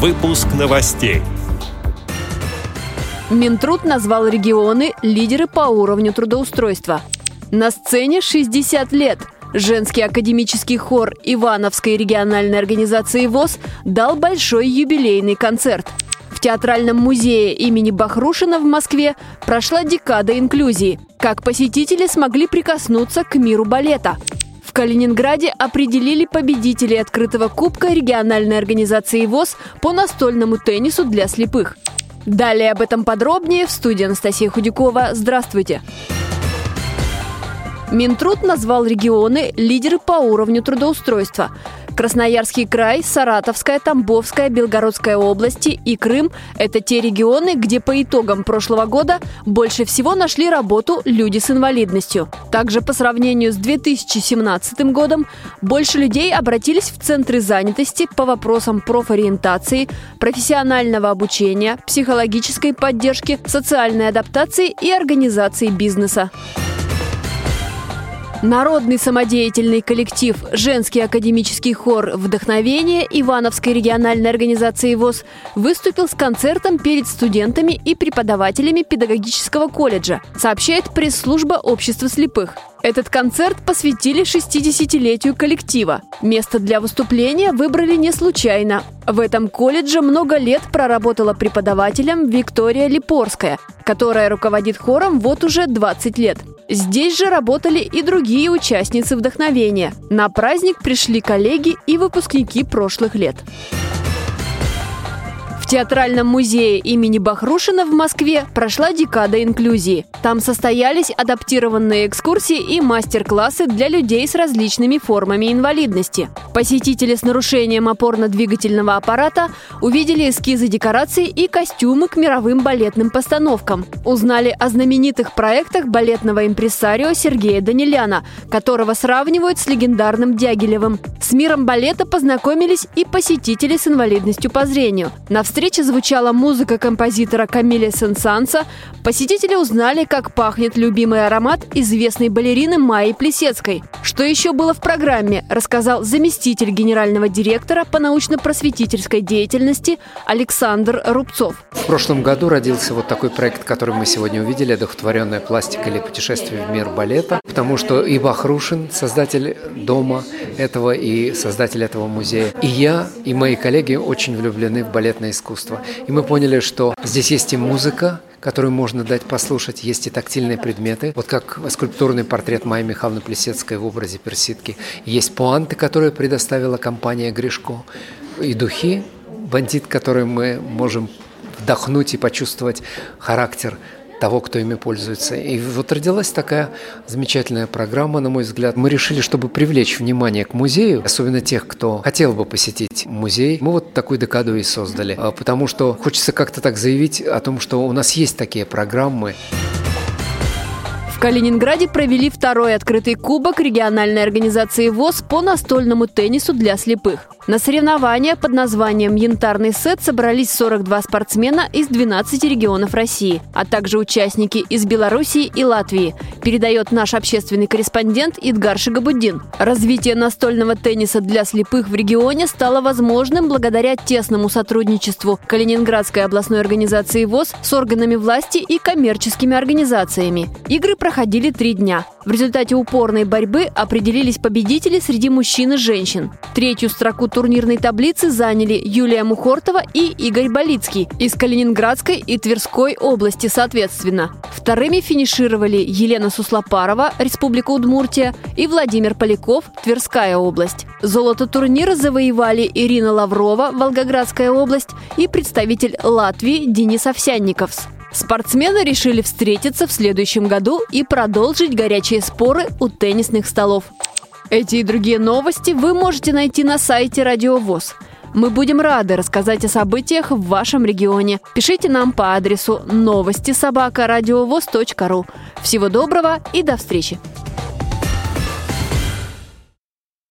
Выпуск новостей. Минтруд назвал регионы лидеры по уровню трудоустройства. На сцене 60 лет. Женский академический хор Ивановской региональной организации ВОЗ дал большой юбилейный концерт. В Театральном музее имени Бахрушина в Москве прошла декада инклюзии. Как посетители смогли прикоснуться к миру балета – Калининграде определили победителей открытого кубка региональной организации ВОЗ по настольному теннису для слепых. Далее об этом подробнее в студии Анастасия Худякова. Здравствуйте! Минтруд назвал регионы лидеры по уровню трудоустройства. Красноярский край, Саратовская, Тамбовская, Белгородская области и Крым – это те регионы, где по итогам прошлого года больше всего нашли работу люди с инвалидностью. Также по сравнению с 2017 годом больше людей обратились в центры занятости по вопросам профориентации, профессионального обучения, психологической поддержки, социальной адаптации и организации бизнеса. Народный самодеятельный коллектив «Женский академический хор «Вдохновение» Ивановской региональной организации ВОЗ выступил с концертом перед студентами и преподавателями педагогического колледжа, сообщает пресс-служба общества слепых. Этот концерт посвятили 60-летию коллектива. Место для выступления выбрали не случайно. В этом колледже много лет проработала преподавателем Виктория Липорская, которая руководит хором вот уже 20 лет. Здесь же работали и другие участницы вдохновения. На праздник пришли коллеги и выпускники прошлых лет. Театральном музее имени Бахрушина в Москве прошла декада инклюзии. Там состоялись адаптированные экскурсии и мастер-классы для людей с различными формами инвалидности. Посетители с нарушением опорно-двигательного аппарата увидели эскизы декораций и костюмы к мировым балетным постановкам. Узнали о знаменитых проектах балетного импресарио Сергея Даниляна, которого сравнивают с легендарным Дягилевым. С миром балета познакомились и посетители с инвалидностью по зрению. На встрече звучала музыка композитора Камиля Сенсанса. Посетители узнали, как пахнет любимый аромат известной балерины Майи Плесецкой. Что еще было в программе, рассказал заместитель генерального директора по научно-просветительской деятельности Александр Рубцов. В прошлом году родился вот такой проект, который мы сегодня увидели, «Одухотворенная пластика или путешествие в мир балета», потому что и Бахрушин, создатель дома этого и создатель этого музея, и я, и мои коллеги очень влюблены в балетное искусство. И мы поняли, что здесь есть и музыка, которую можно дать послушать, есть и тактильные предметы, вот как скульптурный портрет Майи Михайловны Плесецкой в образе персидки. Есть пуанты, которые предоставила компания Гришко, и духи, бандит, которые мы можем вдохнуть и почувствовать характер того, кто ими пользуется. И вот родилась такая замечательная программа, на мой взгляд. Мы решили, чтобы привлечь внимание к музею, особенно тех, кто хотел бы посетить музей, мы вот такую декаду и создали. А, потому что хочется как-то так заявить о том, что у нас есть такие программы. В Калининграде провели второй открытый кубок региональной организации ВОЗ по настольному теннису для слепых. На соревнования под названием «Янтарный сет» собрались 42 спортсмена из 12 регионов России, а также участники из Белоруссии и Латвии, передает наш общественный корреспондент Идгар Шигабуддин. Развитие настольного тенниса для слепых в регионе стало возможным благодаря тесному сотрудничеству Калининградской областной организации ВОЗ с органами власти и коммерческими организациями. Игры проходили три дня. В результате упорной борьбы определились победители среди мужчин и женщин. Третью строку турнирной таблицы заняли Юлия Мухортова и Игорь Болицкий из Калининградской и Тверской области соответственно. Вторыми финишировали Елена Суслопарова, Республика Удмуртия, и Владимир Поляков, Тверская область. Золото турнира завоевали Ирина Лаврова, Волгоградская область, и представитель Латвии Денис Овсянниковс. Спортсмены решили встретиться в следующем году и продолжить горячие споры у теннисных столов. Эти и другие новости вы можете найти на сайте Радио ВОЗ. Мы будем рады рассказать о событиях в вашем регионе. Пишите нам по адресу новости собака ру. Всего доброго и до встречи!